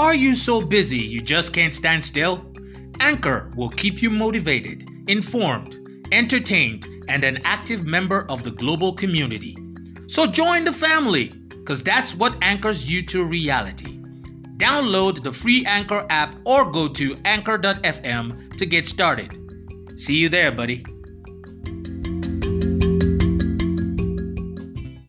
Are you so busy you just can't stand still? Anchor will keep you motivated, informed, entertained, and an active member of the global community. So join the family, because that's what anchors you to reality. Download the free Anchor app or go to anchor.fm to get started. See you there, buddy.